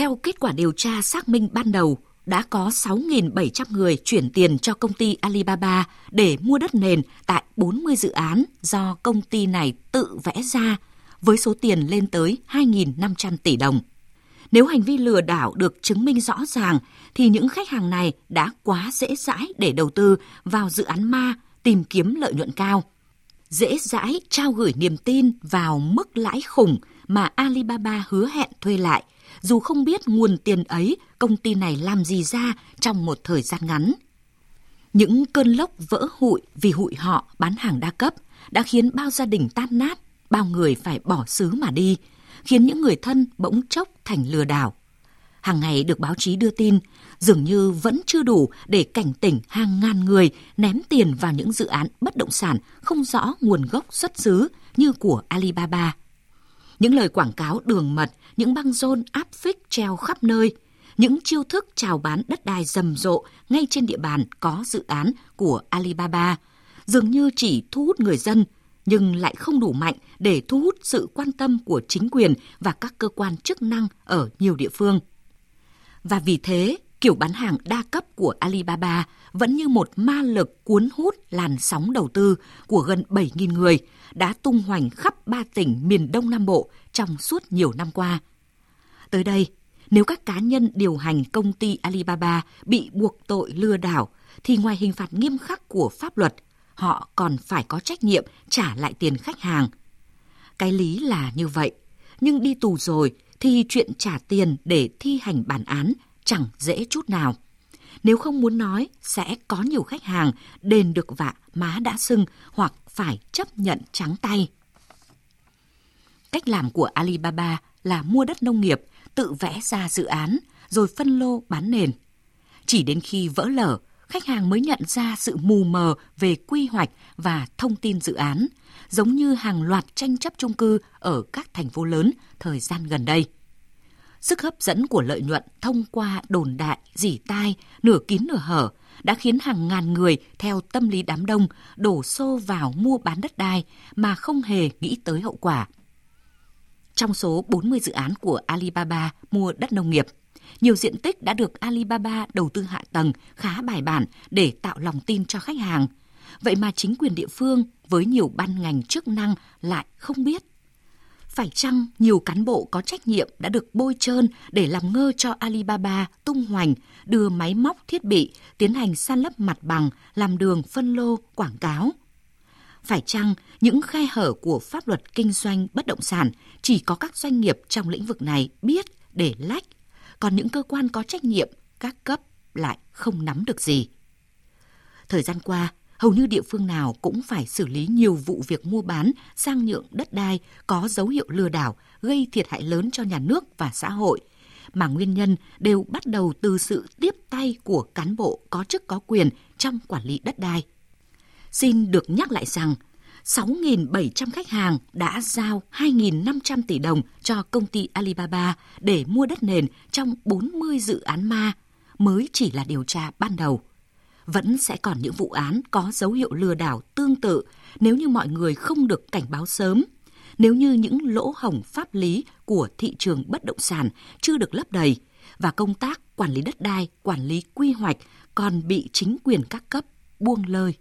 Theo kết quả điều tra xác minh ban đầu, đã có 6.700 người chuyển tiền cho công ty Alibaba để mua đất nền tại 40 dự án do công ty này tự vẽ ra với số tiền lên tới 2.500 tỷ đồng. Nếu hành vi lừa đảo được chứng minh rõ ràng thì những khách hàng này đã quá dễ dãi để đầu tư vào dự án ma tìm kiếm lợi nhuận cao. Dễ dãi trao gửi niềm tin vào mức lãi khủng mà Alibaba hứa hẹn thuê lại, dù không biết nguồn tiền ấy công ty này làm gì ra trong một thời gian ngắn. Những cơn lốc vỡ hụi vì hụi họ bán hàng đa cấp đã khiến bao gia đình tan nát, bao người phải bỏ xứ mà đi, khiến những người thân bỗng chốc thành lừa đảo. Hàng ngày được báo chí đưa tin, dường như vẫn chưa đủ để cảnh tỉnh hàng ngàn người ném tiền vào những dự án bất động sản không rõ nguồn gốc xuất xứ như của Alibaba. Những lời quảng cáo đường mật, những băng rôn áp phích treo khắp nơi, những chiêu thức chào bán đất đai rầm rộ ngay trên địa bàn có dự án của Alibaba, dường như chỉ thu hút người dân nhưng lại không đủ mạnh để thu hút sự quan tâm của chính quyền và các cơ quan chức năng ở nhiều địa phương. Và vì thế, kiểu bán hàng đa cấp của Alibaba vẫn như một ma lực cuốn hút làn sóng đầu tư của gần 7.000 người đã tung hoành khắp ba tỉnh miền Đông Nam Bộ trong suốt nhiều năm qua. Tới đây, nếu các cá nhân điều hành công ty Alibaba bị buộc tội lừa đảo thì ngoài hình phạt nghiêm khắc của pháp luật, họ còn phải có trách nhiệm trả lại tiền khách hàng. Cái lý là như vậy, nhưng đi tù rồi thì chuyện trả tiền để thi hành bản án chẳng dễ chút nào. Nếu không muốn nói, sẽ có nhiều khách hàng đền được vạ má đã sưng hoặc phải chấp nhận trắng tay. Cách làm của Alibaba là mua đất nông nghiệp, tự vẽ ra dự án, rồi phân lô bán nền. Chỉ đến khi vỡ lở, khách hàng mới nhận ra sự mù mờ về quy hoạch và thông tin dự án, giống như hàng loạt tranh chấp chung cư ở các thành phố lớn thời gian gần đây. Sức hấp dẫn của lợi nhuận thông qua đồn đại, dỉ tai, nửa kín nửa hở đã khiến hàng ngàn người theo tâm lý đám đông đổ xô vào mua bán đất đai mà không hề nghĩ tới hậu quả. Trong số 40 dự án của Alibaba mua đất nông nghiệp, nhiều diện tích đã được Alibaba đầu tư hạ tầng khá bài bản để tạo lòng tin cho khách hàng. Vậy mà chính quyền địa phương với nhiều ban ngành chức năng lại không biết. Phải chăng nhiều cán bộ có trách nhiệm đã được bôi trơn để làm ngơ cho Alibaba tung hoành, đưa máy móc thiết bị, tiến hành san lấp mặt bằng, làm đường phân lô, quảng cáo? Phải chăng những khe hở của pháp luật kinh doanh bất động sản chỉ có các doanh nghiệp trong lĩnh vực này biết để lách, còn những cơ quan có trách nhiệm, các cấp lại không nắm được gì? Thời gian qua, hầu như địa phương nào cũng phải xử lý nhiều vụ việc mua bán, sang nhượng đất đai có dấu hiệu lừa đảo, gây thiệt hại lớn cho nhà nước và xã hội, mà nguyên nhân đều bắt đầu từ sự tiếp tay của cán bộ có chức có quyền trong quản lý đất đai. Xin được nhắc lại rằng, 6.700 khách hàng đã giao 2.500 tỷ đồng cho công ty Alibaba để mua đất nền trong 40 dự án ma mới chỉ là điều tra ban đầu vẫn sẽ còn những vụ án có dấu hiệu lừa đảo tương tự nếu như mọi người không được cảnh báo sớm, nếu như những lỗ hổng pháp lý của thị trường bất động sản chưa được lấp đầy và công tác quản lý đất đai, quản lý quy hoạch còn bị chính quyền các cấp buông lơi.